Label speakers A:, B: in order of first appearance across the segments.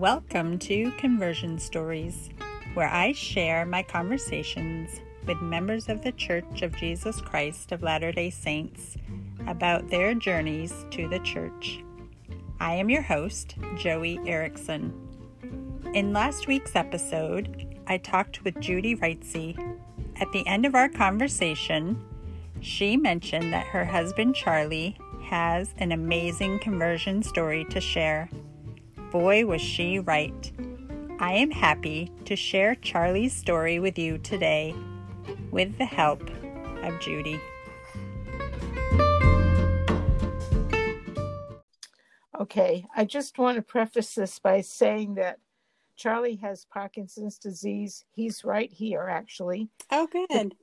A: Welcome to Conversion Stories, where I share my conversations with members of the Church of Jesus Christ of Latter day Saints about their journeys to the church. I am your host, Joey Erickson. In last week's episode, I talked with Judy Wrightsey. At the end of our conversation, she mentioned that her husband Charlie has an amazing conversion story to share. Boy, was she right. I am happy to share Charlie's story with you today with the help of Judy.
B: Okay, I just want to preface this by saying that Charlie has Parkinson's disease. He's right here, actually.
A: Oh, good.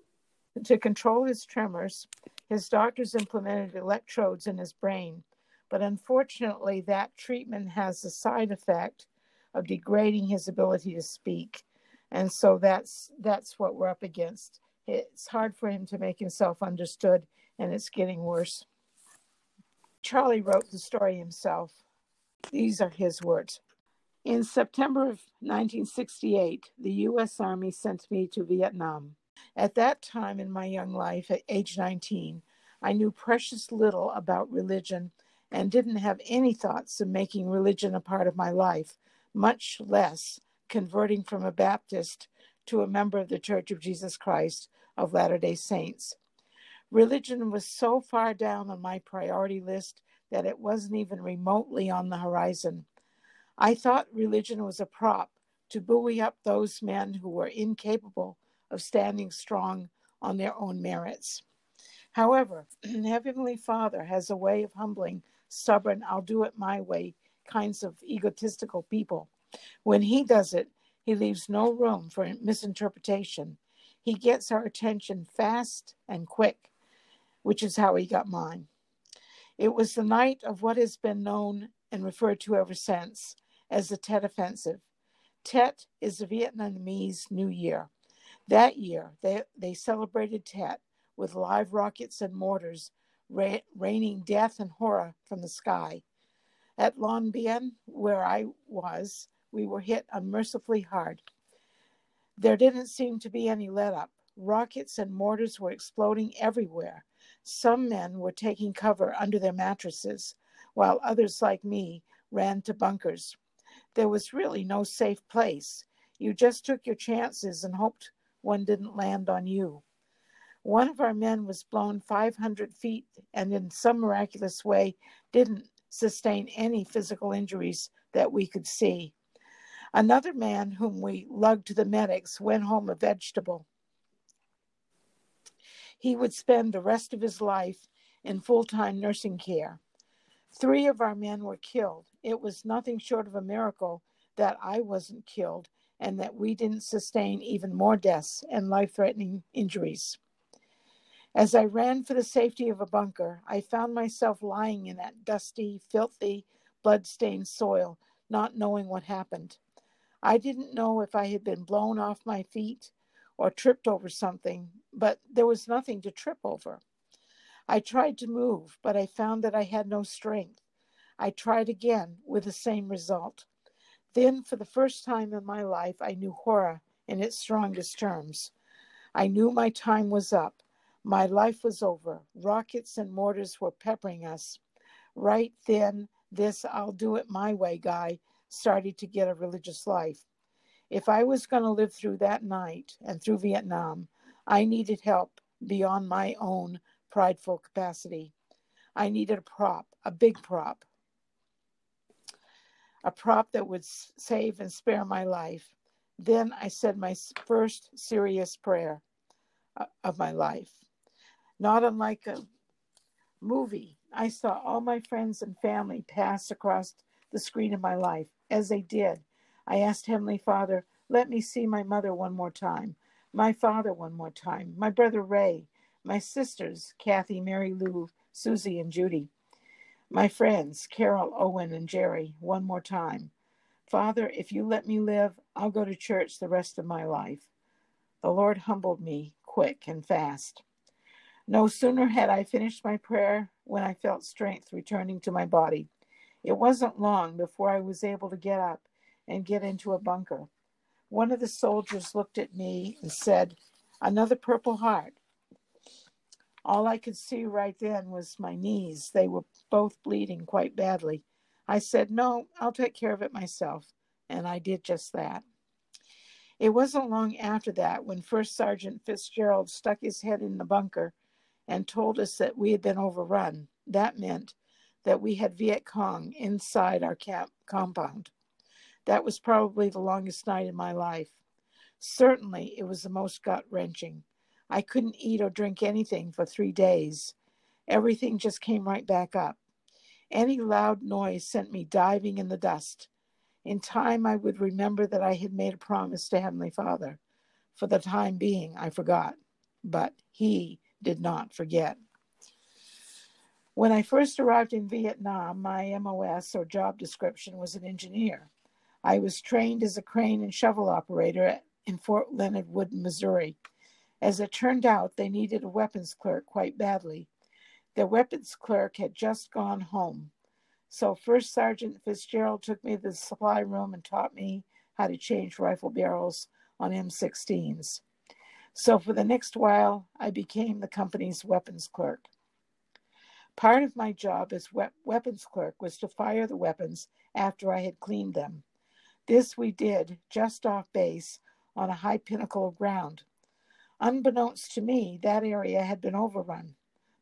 B: To, to control his tremors, his doctors implemented electrodes in his brain, but unfortunately, that treatment has the side effect of degrading his ability to speak, and so that's that's what we're up against. It's hard for him to make himself understood, and it's getting worse. Charlie wrote the story himself. These are his words. In September of 1968, the U.S. Army sent me to Vietnam. At that time in my young life, at age 19, I knew precious little about religion and didn't have any thoughts of making religion a part of my life, much less converting from a Baptist to a member of the Church of Jesus Christ of Latter day Saints. Religion was so far down on my priority list that it wasn't even remotely on the horizon. I thought religion was a prop to buoy up those men who were incapable of standing strong on their own merits. However, Heavenly Father has a way of humbling stubborn, I'll do it my way kinds of egotistical people. When He does it, He leaves no room for misinterpretation. He gets our attention fast and quick, which is how He got mine. It was the night of what has been known and referred to ever since as the Tet Offensive. Tet is the Vietnamese New Year. That year, they, they celebrated Tet with live rockets and mortars ra- raining death and horror from the sky. At Long Binh, where I was, we were hit unmercifully hard. There didn't seem to be any let up. Rockets and mortars were exploding everywhere. Some men were taking cover under their mattresses, while others, like me, ran to bunkers. There was really no safe place. You just took your chances and hoped one didn't land on you. One of our men was blown 500 feet and, in some miraculous way, didn't sustain any physical injuries that we could see. Another man, whom we lugged to the medics, went home a vegetable. He would spend the rest of his life in full time nursing care. Three of our men were killed. It was nothing short of a miracle that I wasn't killed and that we didn't sustain even more deaths and life threatening injuries. As I ran for the safety of a bunker, I found myself lying in that dusty, filthy, blood-stained soil, not knowing what happened. I didn't know if I had been blown off my feet or tripped over something, but there was nothing to trip over. I tried to move, but I found that I had no strength. I tried again with the same result. Then, for the first time in my life, I knew horror in its strongest terms. I knew my time was up. My life was over. Rockets and mortars were peppering us. Right then, this I'll do it my way guy started to get a religious life. If I was going to live through that night and through Vietnam, I needed help beyond my own prideful capacity. I needed a prop, a big prop, a prop that would save and spare my life. Then I said my first serious prayer uh, of my life not unlike a movie. I saw all my friends and family pass across the screen of my life. As they did, I asked Heavenly Father, let me see my mother one more time, my father one more time, my brother Ray, my sisters, Kathy, Mary Lou, Susie, and Judy, my friends, Carol, Owen, and Jerry, one more time. Father, if you let me live, I'll go to church the rest of my life. The Lord humbled me quick and fast. No sooner had I finished my prayer when I felt strength returning to my body. It wasn't long before I was able to get up and get into a bunker. One of the soldiers looked at me and said, Another Purple Heart. All I could see right then was my knees. They were both bleeding quite badly. I said, No, I'll take care of it myself. And I did just that. It wasn't long after that when First Sergeant Fitzgerald stuck his head in the bunker and told us that we had been overrun. That meant that we had Viet Cong inside our camp compound. That was probably the longest night in my life. Certainly, it was the most gut wrenching. I couldn't eat or drink anything for three days. Everything just came right back up. Any loud noise sent me diving in the dust. In time, I would remember that I had made a promise to Heavenly Father. For the time being, I forgot, but He did not forget. When I first arrived in Vietnam, my MOS or job description was an engineer. I was trained as a crane and shovel operator in Fort Leonard Wood, Missouri. As it turned out, they needed a weapons clerk quite badly. The weapons clerk had just gone home. So First Sergeant Fitzgerald took me to the supply room and taught me how to change rifle barrels on M16s. So for the next while, I became the company's weapons clerk. Part of my job as we- weapons clerk was to fire the weapons after I had cleaned them. This we did just off base on a high pinnacle of ground. Unbeknownst to me, that area had been overrun,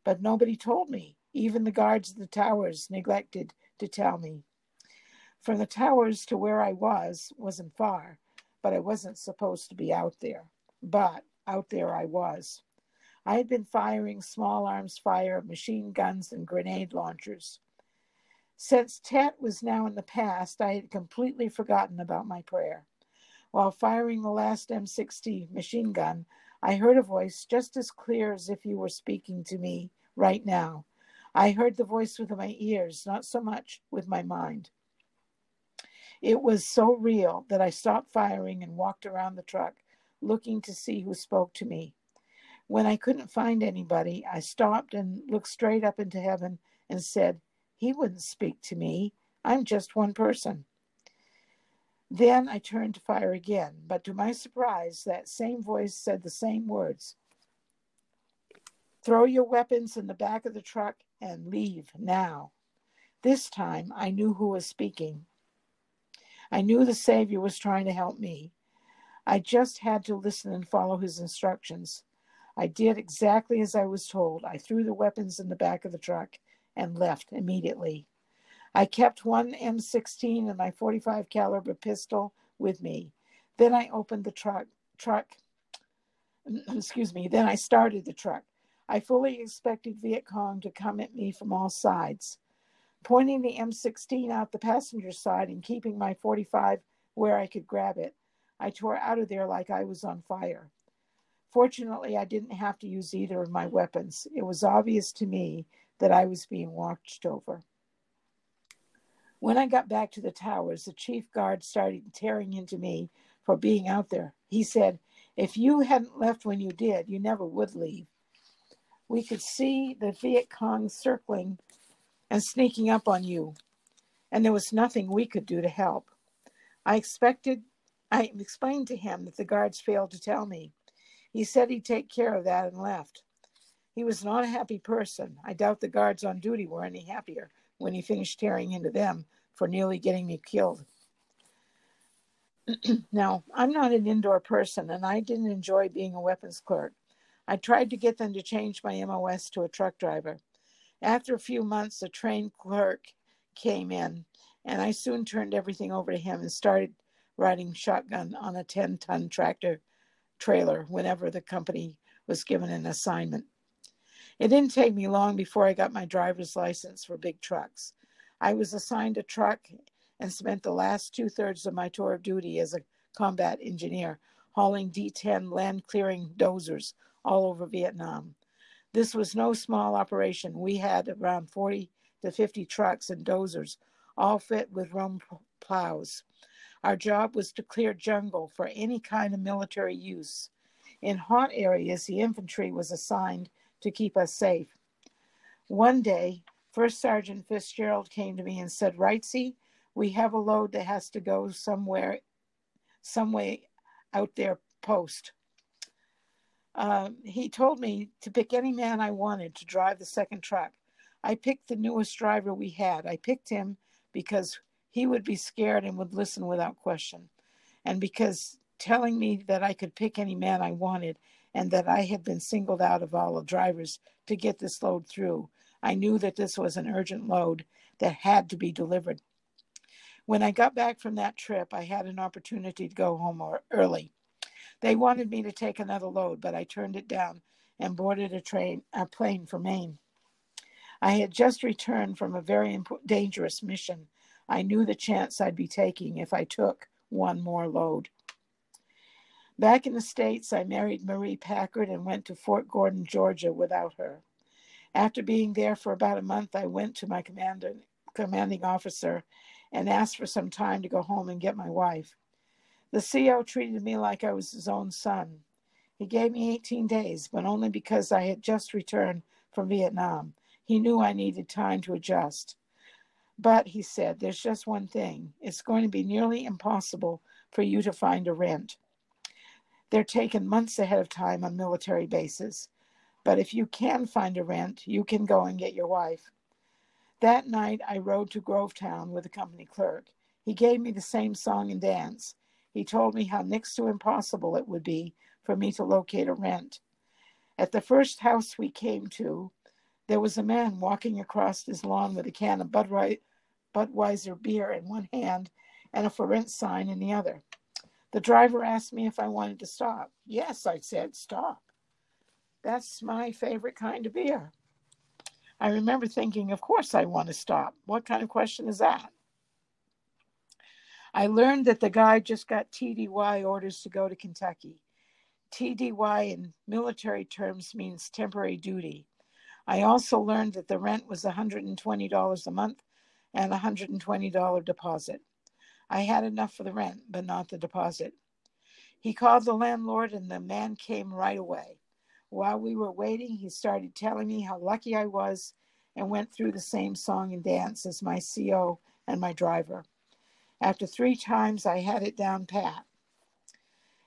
B: but nobody told me. Even the guards at the towers neglected to tell me. From the towers to where I was wasn't far, but I wasn't supposed to be out there. But out there I was. I had been firing small arms fire of machine guns and grenade launchers. Since Tet was now in the past, I had completely forgotten about my prayer. While firing the last M60 machine gun, I heard a voice just as clear as if you were speaking to me right now. I heard the voice with my ears, not so much with my mind. It was so real that I stopped firing and walked around the truck, looking to see who spoke to me. When I couldn't find anybody, I stopped and looked straight up into heaven and said, he wouldn't speak to me. I'm just one person. Then I turned to fire again, but to my surprise, that same voice said the same words Throw your weapons in the back of the truck and leave now. This time I knew who was speaking. I knew the Savior was trying to help me. I just had to listen and follow his instructions. I did exactly as I was told. I threw the weapons in the back of the truck and left immediately. I kept one M16 and my 45 caliber pistol with me. Then I opened the truck truck excuse me, then I started the truck. I fully expected Viet Cong to come at me from all sides. Pointing the M16 out the passenger side and keeping my 45 where I could grab it, I tore out of there like I was on fire. Fortunately, I didn't have to use either of my weapons. It was obvious to me that I was being watched over. When I got back to the towers, the chief guard started tearing into me for being out there. He said, If you hadn't left when you did, you never would leave. We could see the Viet Cong circling and sneaking up on you, and there was nothing we could do to help. I expected, I explained to him that the guards failed to tell me. He said he'd take care of that and left. He was not a happy person. I doubt the guards on duty were any happier when he finished tearing into them for nearly getting me killed. now, I'm not an indoor person, and I didn't enjoy being a weapons clerk. I tried to get them to change my MOS to a truck driver. After a few months, a trained clerk came in, and I soon turned everything over to him and started riding shotgun on a 10 ton tractor trailer whenever the company was given an assignment. It didn't take me long before I got my driver's license for big trucks. I was assigned a truck and spent the last two thirds of my tour of duty as a combat engineer, hauling D 10 land clearing dozers all over Vietnam. This was no small operation. We had around 40 to 50 trucks and dozers, all fit with Rome plows. Our job was to clear jungle for any kind of military use. In hot areas, the infantry was assigned to keep us safe. One day, First Sergeant Fitzgerald came to me and said, Wrightsy, We have a load that has to go somewhere, some way out there post. Um, he told me to pick any man I wanted to drive the second truck. I picked the newest driver we had. I picked him because he would be scared and would listen without question. And because telling me that I could pick any man I wanted and that I had been singled out of all the drivers to get this load through, I knew that this was an urgent load that had to be delivered. When I got back from that trip, I had an opportunity to go home early. They wanted me to take another load, but I turned it down and boarded a train, a plane for Maine. I had just returned from a very dangerous mission. I knew the chance I'd be taking if I took one more load. Back in the States, I married Marie Packard and went to Fort Gordon, Georgia without her. After being there for about a month, I went to my commander, commanding officer and asked for some time to go home and get my wife. The CO treated me like I was his own son. He gave me 18 days, but only because I had just returned from Vietnam. He knew I needed time to adjust. But, he said, there's just one thing. It's going to be nearly impossible for you to find a rent. They're taken months ahead of time on military bases. But if you can find a rent, you can go and get your wife. That night, I rode to Grovetown with a company clerk. He gave me the same song and dance. He told me how next to impossible it would be for me to locate a rent. At the first house we came to, there was a man walking across his lawn with a can of Budweiser beer in one hand and a for rent sign in the other. The driver asked me if I wanted to stop. Yes, I said, stop. That's my favorite kind of beer. I remember thinking, of course I want to stop. What kind of question is that? I learned that the guy just got TDY orders to go to Kentucky. TDY in military terms means temporary duty. I also learned that the rent was $120 a month and a $120 deposit. I had enough for the rent, but not the deposit. He called the landlord, and the man came right away. While we were waiting, he started telling me how lucky I was and went through the same song and dance as my CO and my driver. After three times, I had it down pat.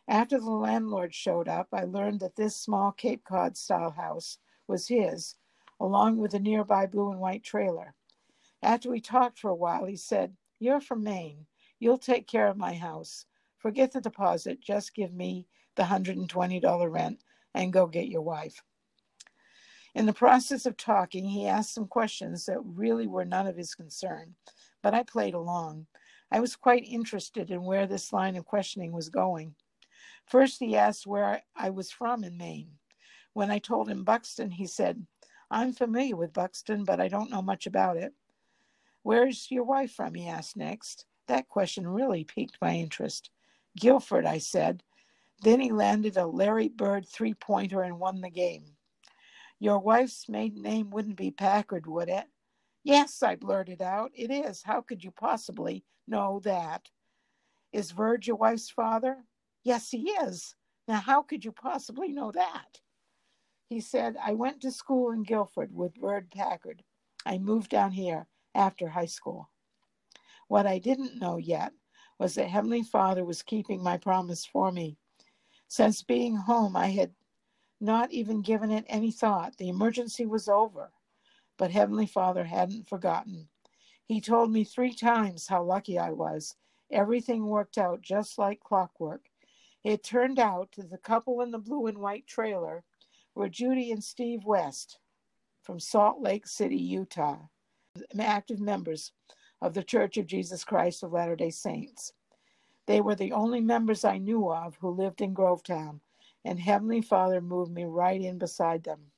B: After the landlord showed up, I learned that this small Cape Cod style house was his, along with a nearby blue and white trailer. After we talked for a while, he said, You're from Maine. You'll take care of my house. Forget the deposit. Just give me the $120 rent and go get your wife. In the process of talking, he asked some questions that really were none of his concern, but I played along. I was quite interested in where this line of questioning was going. First, he asked where I was from in Maine. When I told him Buxton, he said, I'm familiar with Buxton, but I don't know much about it. Where's your wife from? he asked next. That question really piqued my interest. Guilford, I said, then he landed a Larry Bird three pointer and won the game. Your wife's maiden name wouldn't be Packard, would it? Yes, I blurted out. It is. How could you possibly know that? Is Verge your wife's father? Yes, he is. Now, how could you possibly know that? He said, I went to school in Guilford with Bird Packard. I moved down here after high school. What I didn't know yet was that Heavenly Father was keeping my promise for me. Since being home, I had not even given it any thought. The emergency was over, but Heavenly Father hadn't forgotten. He told me three times how lucky I was. Everything worked out just like clockwork. It turned out that the couple in the blue and white trailer were Judy and Steve West from Salt Lake City, Utah, active members of the Church of Jesus Christ of Latter day Saints. They were the only members I knew of who lived in Grovetown, and Heavenly Father moved me right in beside them.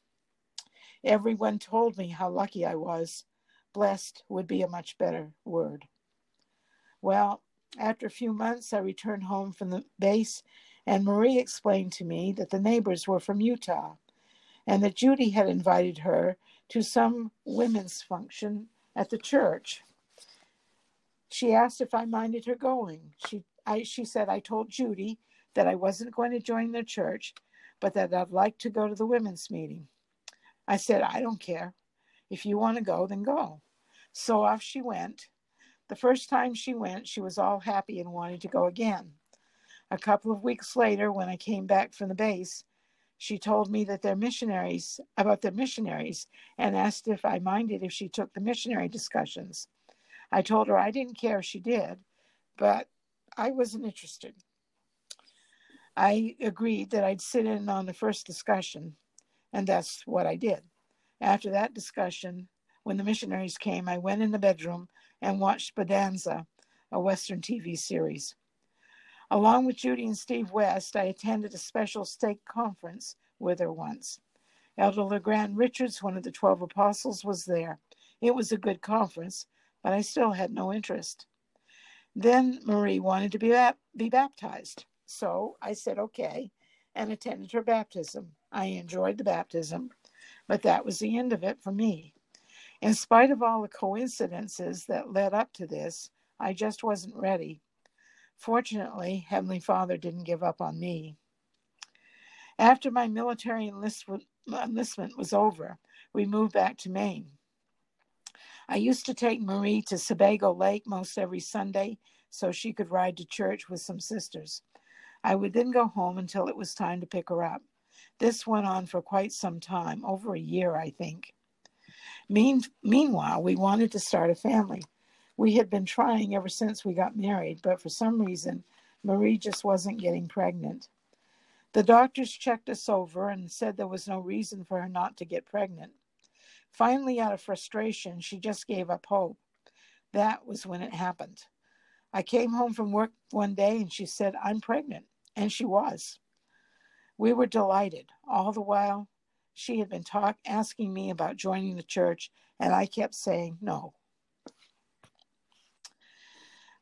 B: Everyone told me how lucky I was. Blessed would be a much better word. Well, after a few months, I returned home from the base, and Marie explained to me that the neighbors were from Utah and that Judy had invited her to some women's function at the church. She asked if I minded her going. She I, she said, I told Judy that I wasn't going to join their church, but that I'd like to go to the women's meeting. I said, I don't care. If you want to go, then go. So off she went. The first time she went, she was all happy and wanted to go again. A couple of weeks later, when I came back from the base, she told me that their missionaries about their missionaries and asked if I minded if she took the missionary discussions. I told her I didn't care if she did, but I wasn't interested. I agreed that I'd sit in on the first discussion, and that's what I did. After that discussion, when the missionaries came, I went in the bedroom and watched Bonanza, a Western TV series. Along with Judy and Steve West, I attended a special stake conference with her once. Elder LeGrand Richards, one of the 12 apostles, was there. It was a good conference, but I still had no interest. Then Marie wanted to be, be baptized. So I said, okay, and attended her baptism. I enjoyed the baptism, but that was the end of it for me. In spite of all the coincidences that led up to this, I just wasn't ready. Fortunately, Heavenly Father didn't give up on me. After my military enlistment, was over, we moved back to Maine. I used to take Marie to Sebago Lake most every Sunday so she could ride to church with some sisters. I would then go home until it was time to pick her up. This went on for quite some time, over a year, I think. Mean, meanwhile, we wanted to start a family. We had been trying ever since we got married, but for some reason, Marie just wasn't getting pregnant. The doctors checked us over and said there was no reason for her not to get pregnant. Finally, out of frustration, she just gave up hope. That was when it happened. I came home from work one day and she said, I'm pregnant. And she was. We were delighted. All the while, she had been talk, asking me about joining the church, and I kept saying no.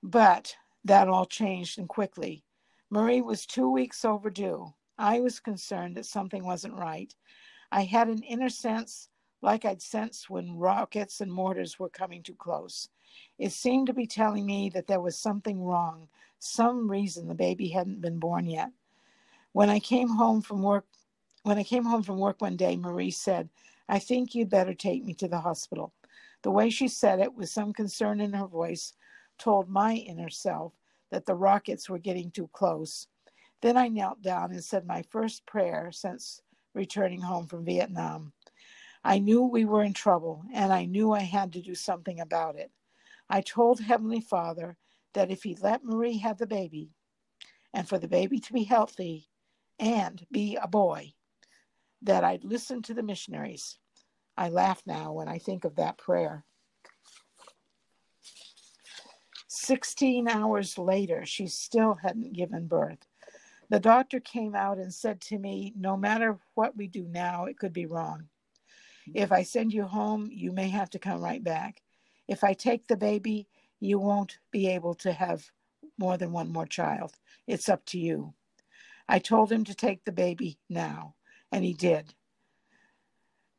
B: But that all changed and quickly. Marie was two weeks overdue. I was concerned that something wasn't right. I had an inner sense like I'd sensed when rockets and mortars were coming too close. It seemed to be telling me that there was something wrong, some reason the baby hadn't been born yet. When I came home from work when I came home from work one day, Marie said, I think you'd better take me to the hospital. The way she said it, with some concern in her voice, told my inner self that the rockets were getting too close. Then I knelt down and said my first prayer since returning home from Vietnam. I knew we were in trouble, and I knew I had to do something about it. I told Heavenly Father that if He let Marie have the baby, and for the baby to be healthy and be a boy, that I'd listen to the missionaries. I laugh now when I think of that prayer. 16 hours later, she still hadn't given birth. The doctor came out and said to me, No matter what we do now, it could be wrong. If I send you home, you may have to come right back. If I take the baby, you won't be able to have more than one more child. It's up to you. I told him to take the baby now, and he did.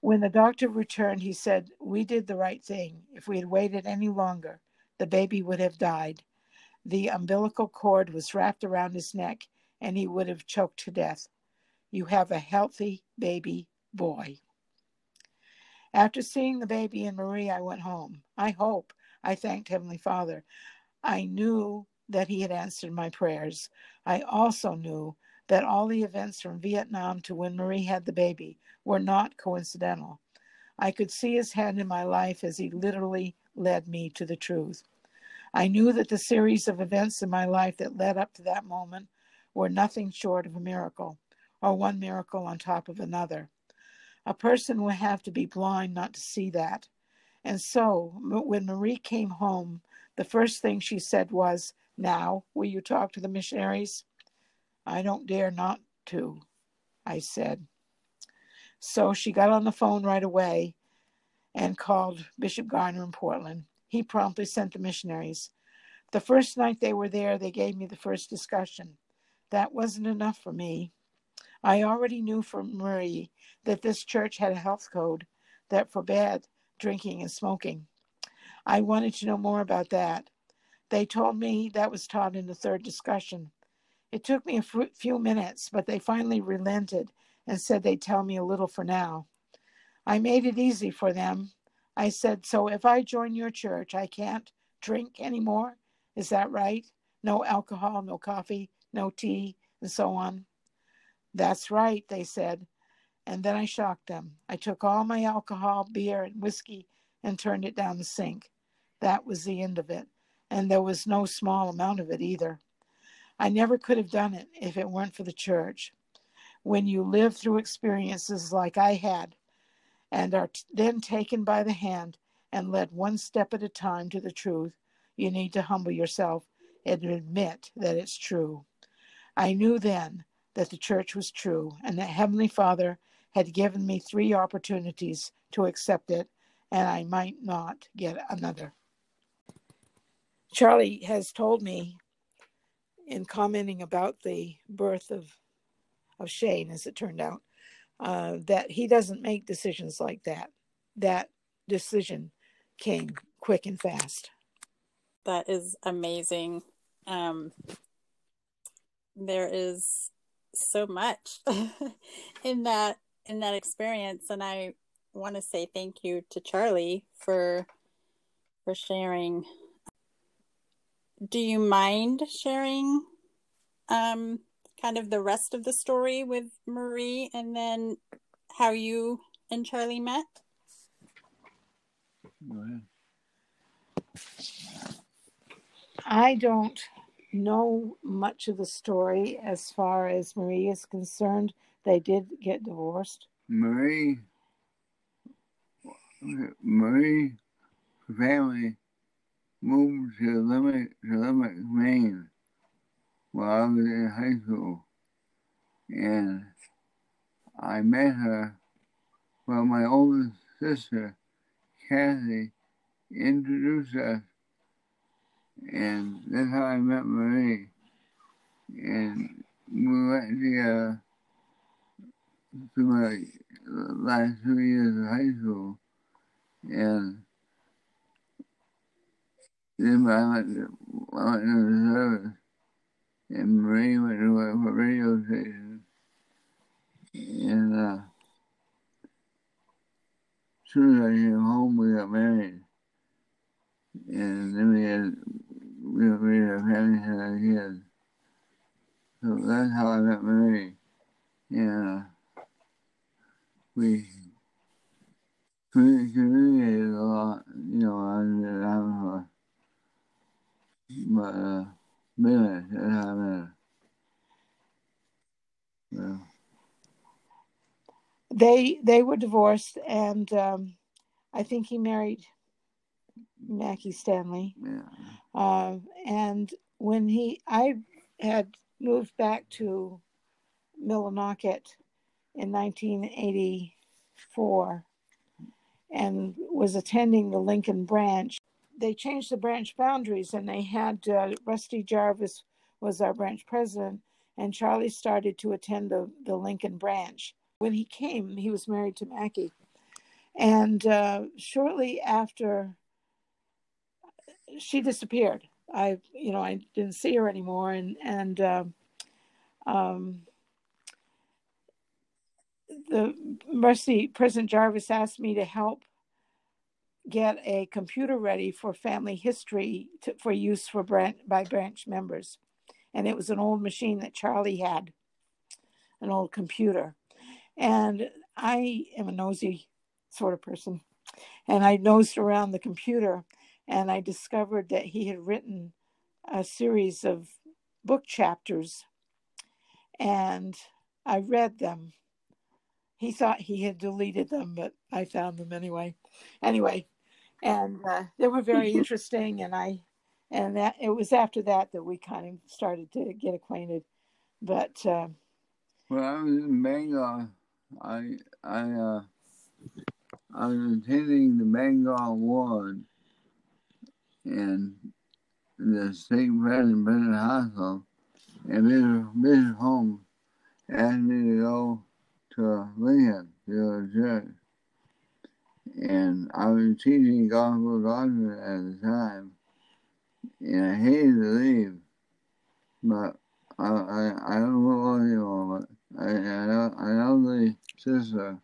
B: When the doctor returned, he said, We did the right thing. If we had waited any longer, the baby would have died. The umbilical cord was wrapped around his neck, and he would have choked to death. You have a healthy baby boy. After seeing the baby and Marie, I went home. I hope I thanked Heavenly Father. I knew that He had answered my prayers. I also knew that all the events from Vietnam to when Marie had the baby were not coincidental. I could see His hand in my life as He literally led me to the truth. I knew that the series of events in my life that led up to that moment were nothing short of a miracle, or one miracle on top of another. A person would have to be blind not to see that. And so, when Marie came home, the first thing she said was, Now, will you talk to the missionaries? I don't dare not to, I said. So she got on the phone right away and called Bishop Garner in Portland. He promptly sent the missionaries. The first night they were there, they gave me the first discussion. That wasn't enough for me. I already knew from Marie that this church had a health code that forbade drinking and smoking. I wanted to know more about that. They told me that was taught in the third discussion. It took me a few minutes, but they finally relented and said they'd tell me a little for now. I made it easy for them. I said, So if I join your church, I can't drink anymore. Is that right? No alcohol, no coffee, no tea, and so on. That's right, they said. And then I shocked them. I took all my alcohol, beer, and whiskey and turned it down the sink. That was the end of it. And there was no small amount of it either. I never could have done it if it weren't for the church. When you live through experiences like I had and are then taken by the hand and led one step at a time to the truth, you need to humble yourself and admit that it's true. I knew then that the church was true and that Heavenly Father had given me three opportunities to accept it, and I might not get another. Charlie has told me in commenting about the birth of of Shane, as it turned out, uh, that he doesn't make decisions like that. That decision came quick and fast.
A: That is amazing. Um, there is so much in that in that experience, and I want to say thank you to Charlie for for sharing. Do you mind sharing um, kind of the rest of the story with Marie, and then how you and Charlie met?
B: I don't know much of the story as far as Marie is concerned. They did get divorced.
C: Marie, Marie family moved to Limerick, to Limerick, Maine while I was in high school. And I met her, well, my older sister, Kathy, introduced us. And that's how I met Marie. And we went together through my last two years of high school. And then I I went to the service and Marie went to for radio station. And uh, as soon as I came home, we got married. And then we had, we had a family and had kids. So that's how I met Marie. And uh, we communicated a lot, you know, on the house. But, uh, minute, yeah. Yeah.
B: They they were divorced, and um, I think he married Mackie Stanley.
C: Yeah.
B: Uh, and when he, I had moved back to Millinocket in 1984 and was attending the Lincoln branch. They changed the branch boundaries and they had uh, Rusty Jarvis was our branch president and Charlie started to attend the, the Lincoln branch. When he came, he was married to Mackie. And uh, shortly after she disappeared. I, you know, I didn't see her anymore, and and uh, um, the Mercy President Jarvis asked me to help get a computer ready for family history to, for use for by branch members, and it was an old machine that Charlie had, an old computer, and I am a nosy sort of person, and I nosed around the computer and I discovered that he had written a series of book chapters, and I read them. He thought he had deleted them, but I found them anyway. Anyway, and uh, they were very interesting, and I, and that it was after that that we kind of started to get acquainted. But uh,
C: When I was in Bangor, I I uh, I was attending the Bangor Ward and the state president, Hospital, and Mr. Bishop Holmes asked me to go to Lincoln to the church. And I was teaching gospel doctrine at the time, and I hated to leave, but I, I, I don't know anymore, but I, I know, I know the sister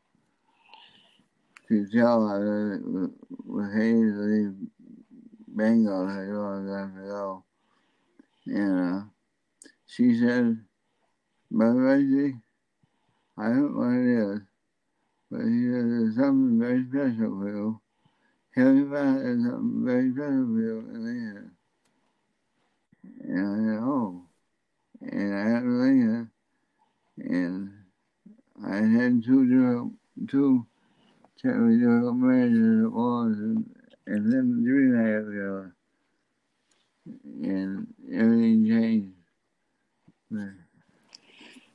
C: could tell I was, was hated to leave Bengal had long time ago. And uh, she said, but Reggie, I don't know what it is, but he said something very special for you. Heavenly Father has something very special for you in the end. And I said, oh. And I had to it. And I had two different, two totally different marriages at once, and, and then three and a half years. And everything changed.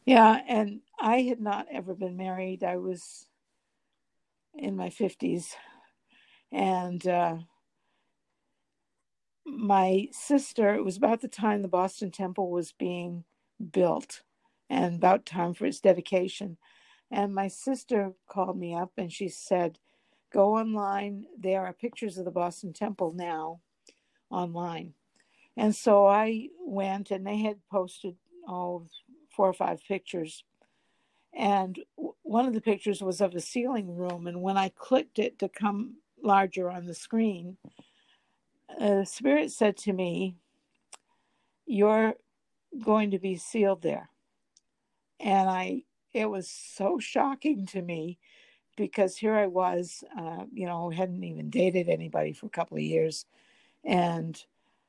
B: Yeah, and I had not ever been married. I was in my 50s. And uh, my sister, it was about the time the Boston Temple was being built and about time for its dedication. And my sister called me up and she said, Go online. There are pictures of the Boston Temple now online. And so I went and they had posted, all oh, four or five pictures. And one of the pictures was of a sealing room. And when I clicked it to come larger on the screen, uh, Spirit said to me, You're going to be sealed there. And I, it was so shocking to me because here I was, uh, you know, hadn't even dated anybody for a couple of years. And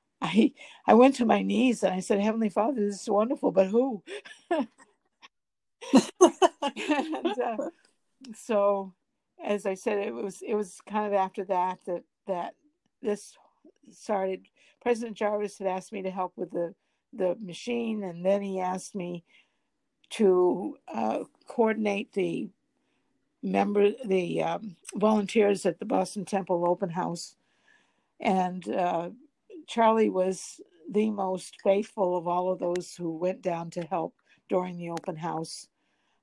B: I, I went to my knees and I said, Heavenly Father, this is wonderful, but who? and uh, so as i said it was it was kind of after that that that this started president jarvis had asked me to help with the the machine and then he asked me to uh, coordinate the member the um, volunteers at the boston temple open house. And uh, charlie was the most faithful of all of those who went down to help during the open house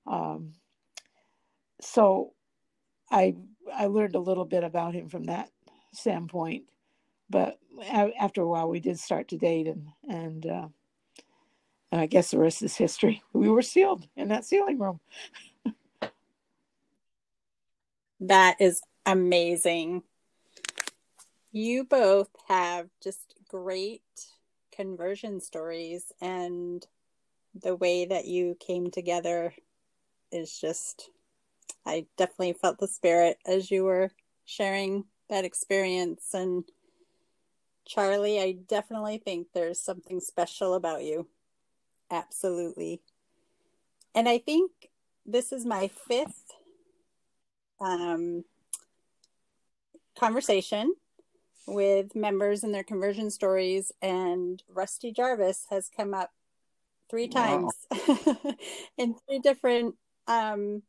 B: um, so I I learned a little bit about him from that standpoint, but after a while we did start to date, and and uh, I guess the rest is history. We were sealed in that sealing room.
A: That is amazing. You both have just great conversion stories, and the way that you came together is just, I definitely felt the spirit as you were sharing that experience. And Charlie, I definitely think there's something special about you. Absolutely. And I think this is my fifth um, conversation with members and their conversion stories, and Rusty Jarvis has come up three
C: Wow.
A: times in three different um,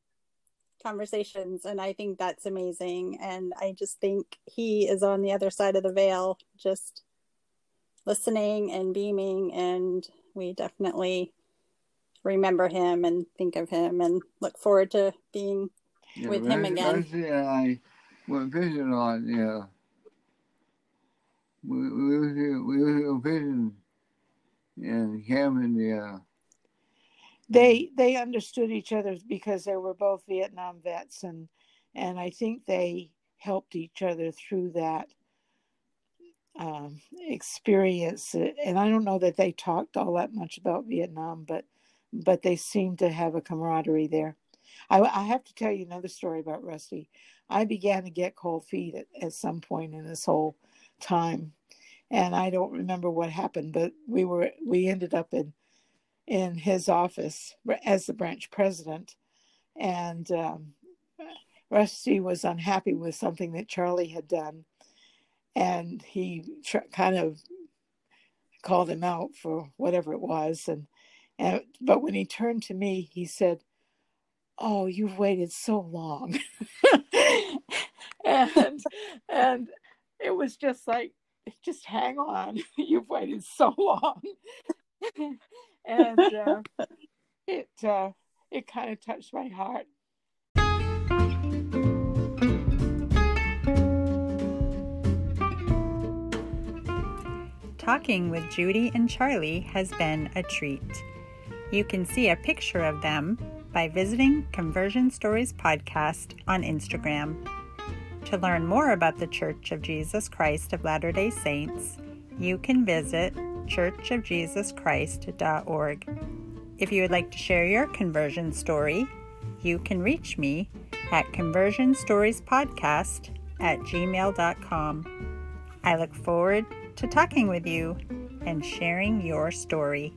A: conversations, and I think that's amazing. And I just think he is on the other side of the veil, just listening and beaming, and we definitely remember him and think of him and look forward to being
C: yeah,
A: With him again.
C: I went a lot, yeah. We, we, we go fishing and camping, yeah.
B: They they understood each other because they were both Vietnam vets, and and I think they helped each other through that um, experience. And I don't know that they talked all that much about Vietnam, but but they seemed to have a camaraderie there. I, I have to tell you another story about Rusty. I began to get cold feet at, at some point in this whole time, and I don't remember what happened, but we were we ended up in in his office as the branch president, and um, Rusty was unhappy with something that Charlie had done, and he tr- kind of called him out for whatever it was, and and but when he turned to me, he said, "Oh, you've waited so long," and and it was just like, just hang on, you've waited so long, and uh, it uh, it kind of touched my heart.
A: Talking with Judy and Charlie has been a treat. You can see a picture of them by visiting Conversion Stories Podcast on Instagram. To learn more about the Church of Jesus Christ of Latter day Saints, you can visit churchofjesuschrist.org. If you would like to share your conversion story, you can reach me at conversionstoriespodcast at gmail.com. I look forward to talking with you and sharing your story.